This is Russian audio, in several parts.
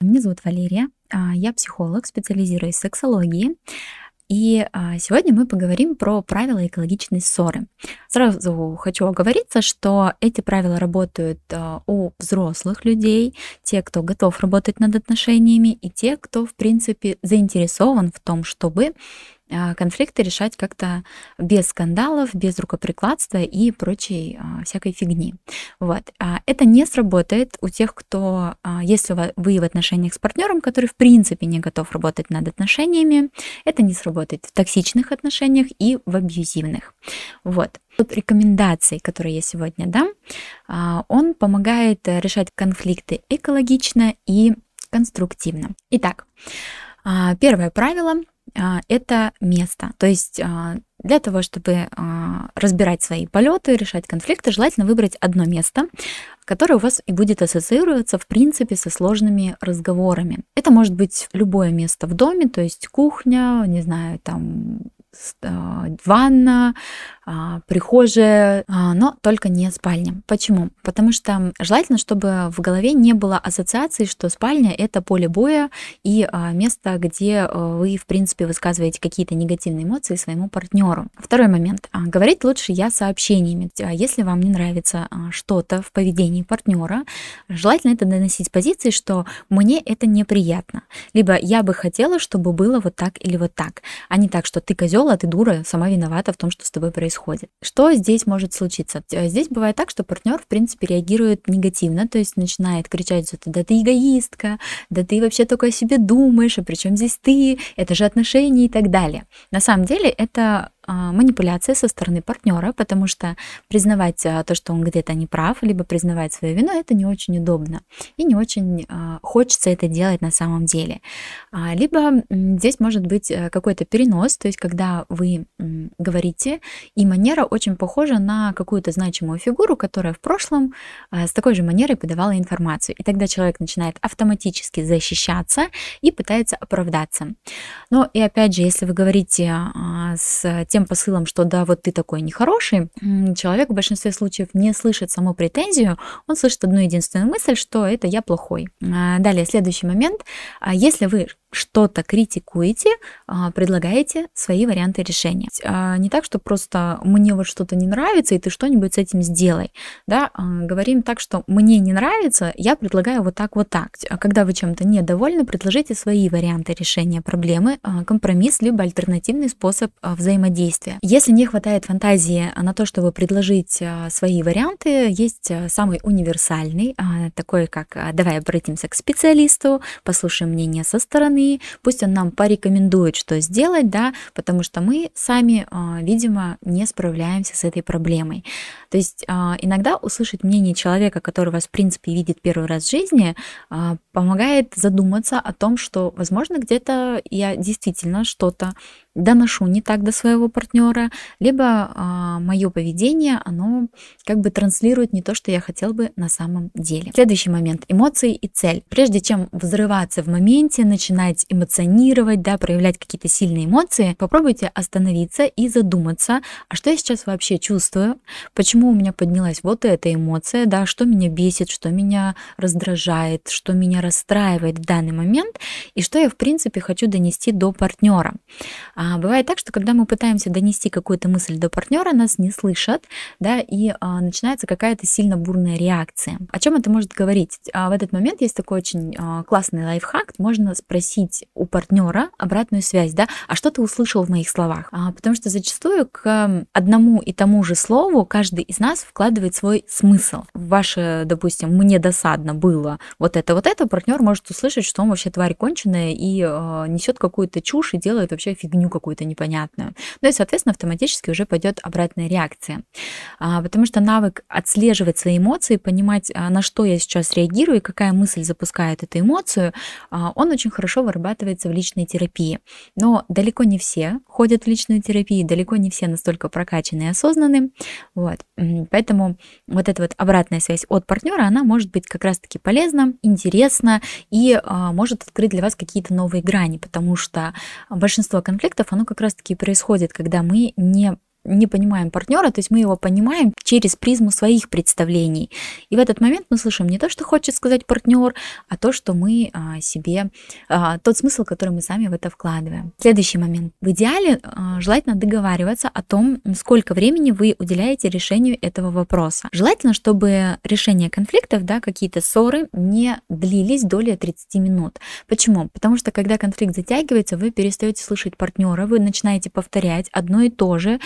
Меня зовут Валерия, а, я психолог, специализируюсь в сексологии. И а, сегодня мы поговорим про правила экологичной ссоры. Сразу хочу оговориться, что эти правила работают а, у взрослых людей, те, кто готов работать над отношениями, и те, кто, в принципе, заинтересован в том, чтобы конфликты решать как-то без скандалов, без рукоприкладства и прочей а, всякой фигни. Вот. А, это не сработает у тех, кто, если вы в отношениях с партнером, который в принципе не готов работать над отношениями, это не сработает в токсичных отношениях и в абьюзивных. Вот. Тут рекомендации, которые я сегодня дам, он помогает решать конфликты экологично и конструктивно. Итак, первое правило а, это место. То есть а, для того, чтобы а, разбирать свои полеты, решать конфликты, желательно выбрать одно место, которое у вас и будет ассоциироваться, в принципе, со сложными разговорами. Это может быть любое место в доме, то есть кухня, не знаю, там ванна, а, прихожая, а, но только не спальня. Почему? Потому что желательно, чтобы в голове не было ассоциации, что спальня это поле боя и а, место, где вы, в принципе, высказываете какие-то негативные эмоции своему партнеру. Второй момент. Говорить лучше я сообщениями. Если вам не нравится что-то в поведении партнера, желательно это доносить позиции, что мне это неприятно. Либо я бы хотела, чтобы было вот так или вот так, а не так, что ты козел, а ты дура, сама виновата в том, что с тобой происходит происходит. Что здесь может случиться? Э, здесь бывает так, что партнер, в принципе, реагирует негативно, то есть начинает кричать, что да ты эгоистка, да ты вообще только о себе думаешь, а при чем здесь ты, это же отношения и так далее. На самом деле это а, манипуляция со стороны партнера, потому что признавать а, то, что он где-то не прав, либо признавать свою вину, это не очень удобно. И не очень а, хочется это делать на самом деле. Либо здесь может быть э, какой-то перенос, то есть когда вы говорите, и манера очень похожа на какую-то значимую фигуру, которая в прошлом с такой же манерой подавала информацию. И тогда человек начинает автоматически защищаться и пытается оправдаться. Но и опять же, если вы говорите с тем, тем посылом, что да, вот ты такой нехороший, человек в большинстве случаев не слышит саму претензию, он слышит одну единственную мысль, что это я плохой. А, далее, следующий момент. А если вы что-то критикуете, а, предлагаете свои варианты решения. Не так, что просто мне вот что-то не нравится, и ты что-нибудь с этим сделай. Да? Говорим так, что мне не нравится, я предлагаю вот так, вот так. Когда вы чем-то недовольны, предложите свои варианты решения проблемы, компромисс, либо альтернативный способ взаимодействия. Если не хватает фантазии на то, чтобы предложить свои варианты, есть самый универсальный, такой как «давай обратимся к специалисту, послушаем мнение со стороны», пусть он нам порекомендует, что сделать, да, потому что мы сами, а, видимо, не справляемся с этой проблемой. То есть а, иногда услышать мнение человека, который вас, в принципе, видит первый раз в жизни, а, помогает задуматься о том, что, возможно, где-то я действительно что-то доношу не так до своего партнера, либо а, мое поведение, оно как бы транслирует не то, что я хотел бы на самом деле. Следующий момент. Эмоции и цель. Прежде чем взрываться в моменте, начинать эмоционировать, да, проявлять какие-то сильные эмоции, попробуйте остановиться и задуматься, а что я сейчас вообще чувствую, почему у меня поднялась вот эта эмоция, да, что меня бесит, что меня раздражает, что меня расстраивает в данный момент, и что я, в принципе, хочу донести до партнера. А бывает так, что когда мы пытаемся донести какую-то мысль до партнера, нас не слышат, да, и а, начинается какая-то сильно бурная реакция. О чем это может говорить? А в этот момент есть такой очень а, классный лайфхак. Можно спросить у партнера обратную связь, да, а что ты услышал в моих словах? А, потому что зачастую к одному и тому же слову каждый из нас вкладывает свой смысл. Ваше, допустим, мне досадно было вот это, вот это, партнер может услышать, что он вообще тварь конченая и э, несет какую-то чушь и делает вообще фигню какую-то непонятную. Ну и, соответственно, автоматически уже пойдет обратная реакция. А, потому что навык отслеживать свои эмоции, понимать, а, на что я сейчас реагирую и какая мысль запускает эту эмоцию, а, он очень хорошо вырабатывается в личной терапии. Но далеко не все ходят в личную терапию, далеко не все настолько прокачаны и осознаны. Вот. Поэтому вот эта вот обратная связь от партнера, она может быть как раз-таки полезна, интересна и а, может открыть для вас какие-то новые грани, потому что большинство конфликтов оно как раз-таки происходит, когда мы не не понимаем партнера, то есть мы его понимаем через призму своих представлений. И в этот момент мы слышим не то, что хочет сказать партнер, а то, что мы а, себе, а, тот смысл, который мы сами в это вкладываем. Следующий момент. В идеале а, желательно договариваться о том, сколько времени вы уделяете решению этого вопроса. Желательно, чтобы решение конфликтов, да, какие-то ссоры не длились более 30 минут. Почему? Потому что когда конфликт затягивается, вы перестаете слышать партнера, вы начинаете повторять одно и то же,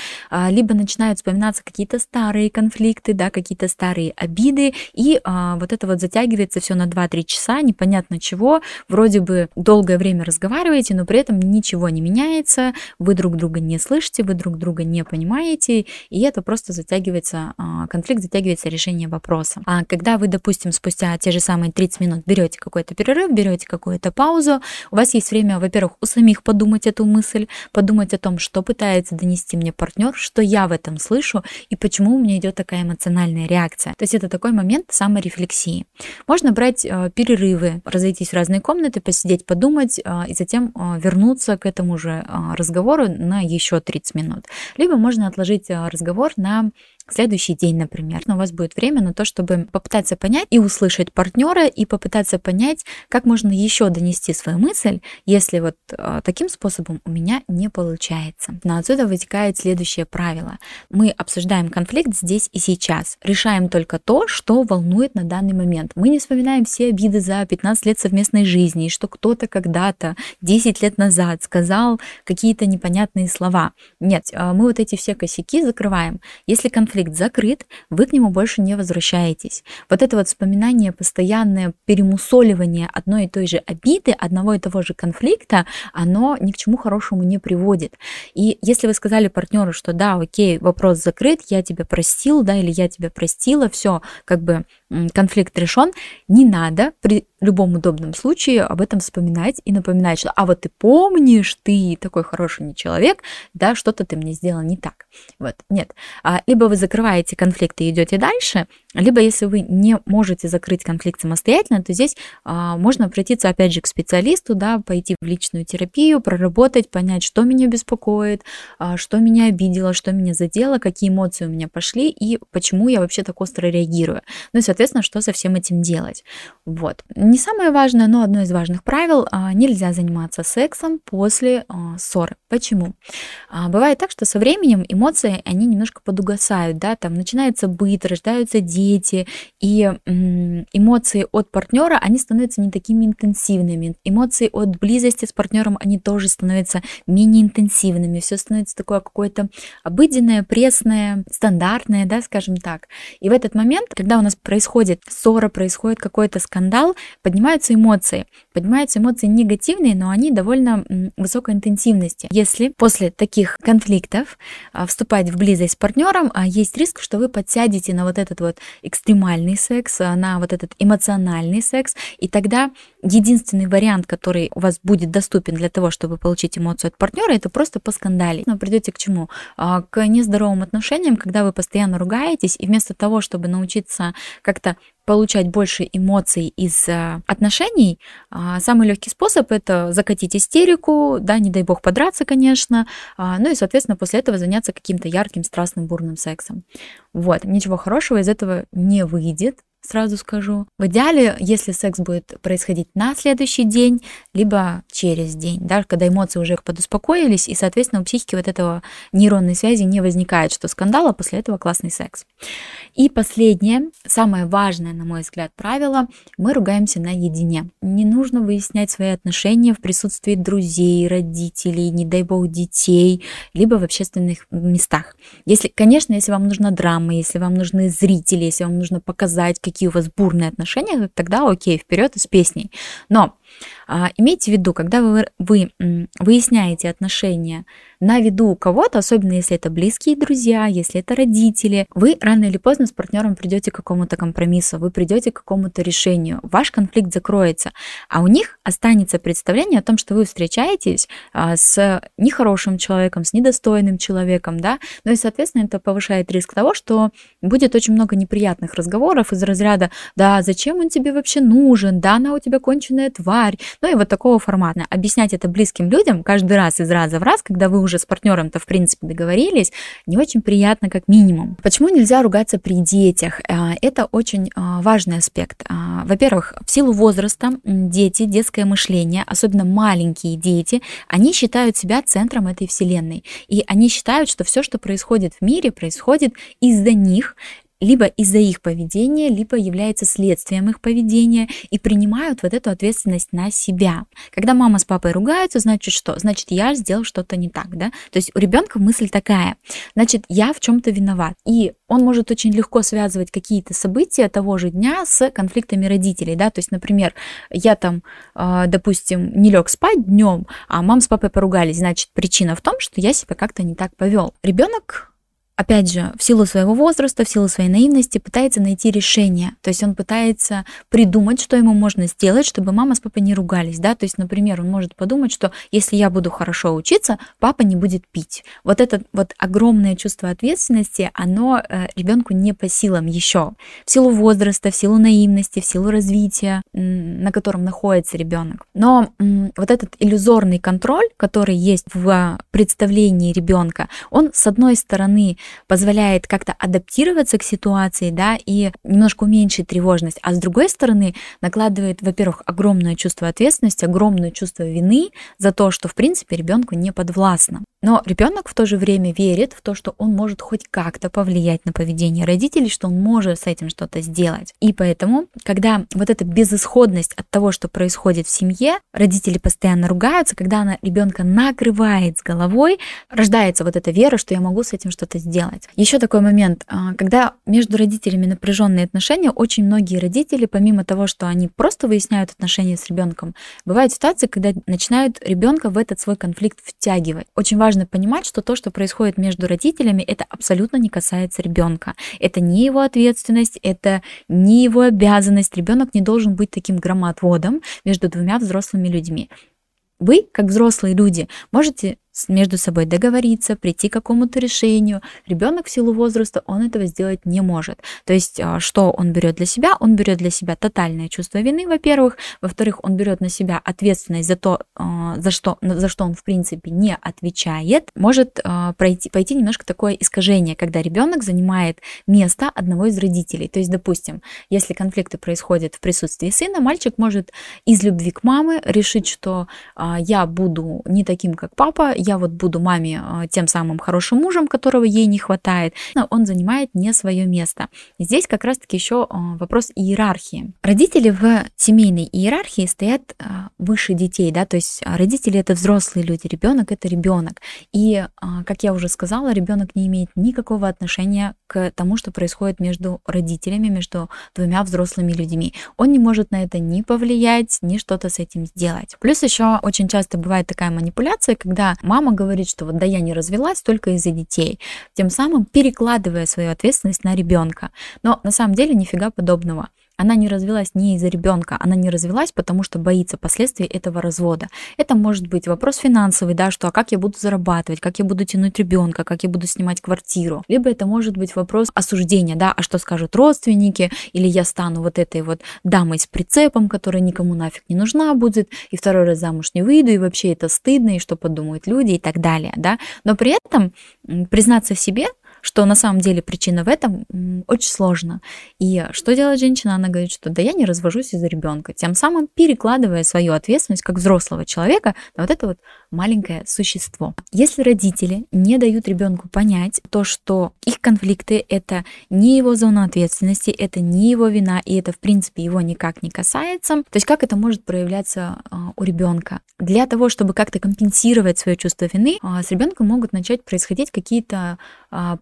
либо начинают вспоминаться какие-то старые конфликты, да, какие-то старые обиды, и а, вот это вот затягивается все на 2-3 часа, непонятно чего, вроде бы долгое время разговариваете, но при этом ничего не меняется, вы друг друга не слышите, вы друг друга не понимаете, и это просто затягивается, а, конфликт затягивается решение вопроса. А когда вы, допустим, спустя те же самые 30 минут берете какой-то перерыв, берете какую-то паузу, у вас есть время, во-первых, у самих подумать эту мысль, подумать о том, что пытается донести мне партнер, что я в этом слышу и почему у меня идет такая эмоциональная реакция. То есть это такой момент саморефлексии. Можно брать э, перерывы, разойтись в разные комнаты, посидеть, подумать э, и затем э, вернуться к этому же э, разговору на еще 30 минут. Либо можно отложить э, разговор на следующий день, например. Но у вас будет время на то, чтобы попытаться понять и услышать партнера, и попытаться понять, как можно еще донести свою мысль, если вот э, таким способом у меня не получается. Но отсюда вытекает следующее правило. Мы обсуждаем конфликт здесь и сейчас. Решаем только то, что волнует на данный момент. Мы не вспоминаем все обиды за 15 лет совместной жизни, и что кто-то когда-то 10 лет назад сказал какие-то непонятные слова. Нет, э, мы вот эти все косяки закрываем. Если конфликт конфликт закрыт, вы к нему больше не возвращаетесь. Вот это вот вспоминание, постоянное перемусоливание одной и той же обиды, одного и того же конфликта, оно ни к чему хорошему не приводит. И если вы сказали партнеру, что да, окей, вопрос закрыт, я тебя простил, да, или я тебя простила, все, как бы конфликт решен, не надо при любом удобном случае об этом вспоминать и напоминать, что а вот ты помнишь, ты такой хороший не человек, да, что-то ты мне сделал не так. Вот, нет. А, либо вы закрываете конфликт и идете дальше, либо если вы не можете закрыть конфликт самостоятельно, то здесь а, можно обратиться опять же к специалисту, да, пойти в личную терапию, проработать, понять, что меня беспокоит, а, что меня обидело, что меня задело, какие эмоции у меня пошли и почему я вообще так остро реагирую. Ну и, соответственно, что со всем этим делать. Вот. Не самое важное, но одно из важных правил а, – нельзя заниматься сексом после а, ссоры. Почему? А, бывает так, что со временем эмоции, они немножко подугасают, да, там начинается быт, рождаются дети, и эмоции от партнера, они становятся не такими интенсивными. Эмоции от близости с партнером, они тоже становятся менее интенсивными. Все становится такое какое-то обыденное, пресное, стандартное, да, скажем так. И в этот момент, когда у нас происходит ссора, происходит какой-то скандал, поднимаются эмоции. Поднимаются эмоции негативные, но они довольно высокой интенсивности. Если после таких конфликтов а, вступать в близость с партнером, а, есть риск, что вы подсядете на вот этот вот экстремальный секс, а, на вот этот эмоциональный секс, и тогда единственный вариант, который у вас будет доступен для того, чтобы получить эмоцию от партнера, это просто поскандалить. Но придете к чему? К нездоровым отношениям, когда вы постоянно ругаетесь, и вместо того, чтобы научиться как-то получать больше эмоций из э, отношений, а, самый легкий способ это закатить истерику, да, не дай бог подраться, конечно, а, ну и, соответственно, после этого заняться каким-то ярким, страстным, бурным сексом. Вот, ничего хорошего из этого не выйдет, сразу скажу. В идеале, если секс будет происходить на следующий день, либо через день, да, когда эмоции уже подуспокоились, и, соответственно, у психики вот этого нейронной связи не возникает, что скандал, а после этого классный секс. И последнее, самое важное, на мой взгляд, правило, мы ругаемся наедине. Не нужно выяснять свои отношения в присутствии друзей, родителей, не дай бог, детей, либо в общественных местах. Если, конечно, если вам нужна драма, если вам нужны зрители, если вам нужно показать, какие у вас бурные отношения, тогда окей, вперед с песней. Но а, имейте в виду, когда вы, вы выясняете отношения на виду у кого-то, особенно если это близкие друзья, если это родители, вы рано или поздно с партнером придете к какому-то компромиссу, вы придете к какому-то решению, ваш конфликт закроется, а у них останется представление о том, что вы встречаетесь а, с нехорошим человеком, с недостойным человеком, да, ну и, соответственно, это повышает риск того, что будет очень много неприятных разговоров из разряда, да, зачем он тебе вообще нужен, да, она у тебя конченая тварь, тварь, ну и вот такого формата. Объяснять это близким людям каждый раз из раза в раз, когда вы уже с партнером-то в принципе договорились, не очень приятно как минимум. Почему нельзя ругаться при детях? А, это очень а, важный аспект. А, во-первых, в силу возраста дети, детское мышление, особенно маленькие дети, они считают себя центром этой вселенной. И они считают, что все, что происходит в мире, происходит из-за них, либо из-за их поведения, либо является следствием их поведения и принимают вот эту ответственность на себя. Когда мама с папой ругаются, значит что? Значит, я сделал что-то не так, да? То есть у ребенка мысль такая, значит, я в чем-то виноват. И он может очень легко связывать какие-то события того же дня с конфликтами родителей, да, то есть, например, я там, а, допустим, не лег спать днем, а мама с папой поругались, значит, причина в том, что я себя как-то не так повел. Ребенок опять же, в силу своего возраста, в силу своей наивности пытается найти решение. То есть он пытается придумать, что ему можно сделать, чтобы мама с папой не ругались, да. То есть, например, он может подумать, что если я буду хорошо учиться, папа не будет пить. Вот это вот огромное чувство ответственности, оно э, ребенку не по силам еще. В силу возраста, в силу наивности, в силу развития, на котором находится ребенок. Но вот этот иллюзорный контроль, который есть в представлении ребенка, он с одной стороны позволяет как-то адаптироваться к ситуации, да, и немножко уменьшить тревожность, а с другой стороны накладывает, во-первых, огромное чувство ответственности, огромное чувство вины за то, что, в принципе, ребенку не подвластно. Но ребенок в то же время верит в то, что он может хоть как-то повлиять на поведение родителей, что он может с этим что-то сделать. И поэтому, когда вот эта безысходность от того, что происходит в семье, родители постоянно ругаются, когда она ребенка накрывает с головой, рождается вот эта вера, что я могу с этим что-то сделать. Еще такой момент, а, когда между родителями напряженные отношения, очень многие родители, помимо того, что они просто выясняют отношения с ребенком, бывают ситуации, когда начинают ребенка в этот свой конфликт втягивать. Очень важно понимать, что то, что происходит между родителями, это абсолютно не касается ребенка. Это не его ответственность, это не его обязанность. Ребенок не должен быть таким громоотводом между двумя взрослыми людьми. Вы, как взрослые люди, можете между собой договориться, прийти к какому-то решению. Ребенок в силу возраста, он этого сделать не может. То есть, а, что он берет для себя? Он берет для себя тотальное чувство вины, во-первых. Во-вторых, он берет на себя ответственность за то, а, за что, за что он, в принципе, не отвечает. Может а, пройти, пойти немножко такое искажение, когда ребенок занимает место одного из родителей. То есть, допустим, если конфликты происходят в присутствии сына, мальчик может из любви к маме решить, что я буду не таким, как папа, я вот буду маме а, тем самым хорошим мужем, которого ей не хватает, но он занимает не свое место. Здесь как раз-таки еще а, вопрос иерархии. Родители в семейной иерархии стоят а, выше детей, да, то есть родители это взрослые люди, ребенок это ребенок. И, как я уже сказала, ребенок не имеет никакого отношения к тому, что происходит между родителями, между двумя взрослыми людьми. Он не может на это ни повлиять, ни что-то с этим сделать. Плюс еще очень часто бывает такая манипуляция, когда мама говорит, что вот да я не развелась только из-за детей, тем самым перекладывая свою ответственность на ребенка. Но на самом деле нифига подобного она не развелась не из-за ребенка, она не развелась, потому что боится последствий этого развода. Это может быть вопрос финансовый, да, что а как я буду зарабатывать, как я буду тянуть ребенка, как я буду снимать квартиру. Либо это может быть вопрос осуждения, да, а что скажут родственники, или я стану вот этой вот дамой с прицепом, которая никому нафиг не нужна будет, и второй раз замуж не выйду, и вообще это стыдно, и что подумают люди, и так далее, да. Но при этом признаться в себе что на самом деле причина в этом очень сложно. И что делает женщина? Она говорит, что да я не развожусь из-за ребенка, тем самым перекладывая свою ответственность как взрослого человека на вот это вот маленькое существо. Если родители не дают ребенку понять то, что их конфликты это не его зона ответственности, это не его вина, и это в принципе его никак не касается, то есть как это может проявляться а, у ребенка? Для того, чтобы как-то компенсировать свое чувство вины, а, с ребенком могут начать происходить какие-то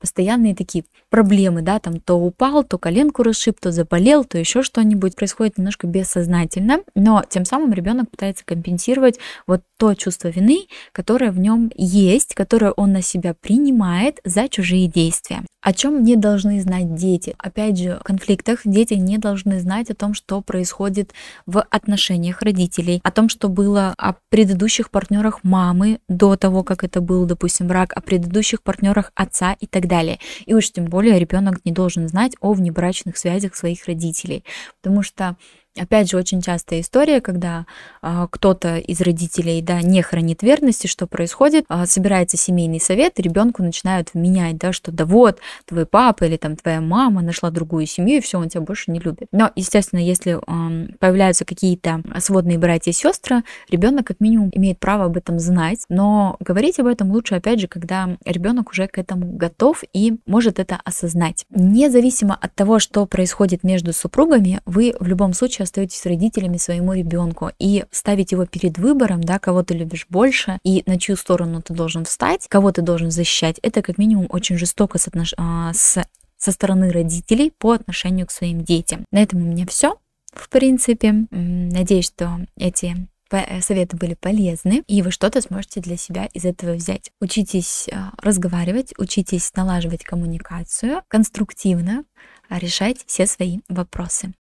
постоянные такие проблемы, да, там то упал, то коленку расшиб, то заболел, то еще что-нибудь происходит немножко бессознательно, но тем самым ребенок пытается компенсировать вот то чувство вины, которое в нем есть, которое он на себя принимает за чужие действия. О чем не должны знать дети? Опять же, в конфликтах дети не должны знать о том, что происходит в отношениях родителей, о том, что было о предыдущих партнерах мамы до того, как это был, допустим, брак, о предыдущих партнерах отца и так далее. И уж тем более ребенок не должен знать о внебрачных связях своих родителей, потому что Опять же, очень частая история, когда а, кто-то из родителей да, не хранит верности, что происходит, а, собирается семейный совет, и ребенку начинают вменять, да, что да вот, твой папа или там твоя мама нашла другую семью, и все, он тебя больше не любит. Но, естественно, если а, появляются какие-то сводные братья и сестры, ребенок как минимум имеет право об этом знать, но говорить об этом лучше, опять же, когда ребенок уже к этому готов и может это осознать. Независимо от того, что происходит между супругами, вы в любом случае остаетесь родителями своему ребенку и ставить его перед выбором, да, кого ты любишь больше и на чью сторону ты должен встать, кого ты должен защищать, это как минимум очень жестоко с, отнош... А, с со стороны родителей по отношению к своим детям. На этом у меня все. В принципе, надеюсь, что эти Э, советы были полезны, и вы что-то сможете для себя из этого взять. Учитесь э, разговаривать, учитесь налаживать коммуникацию конструктивно, решать все свои вопросы.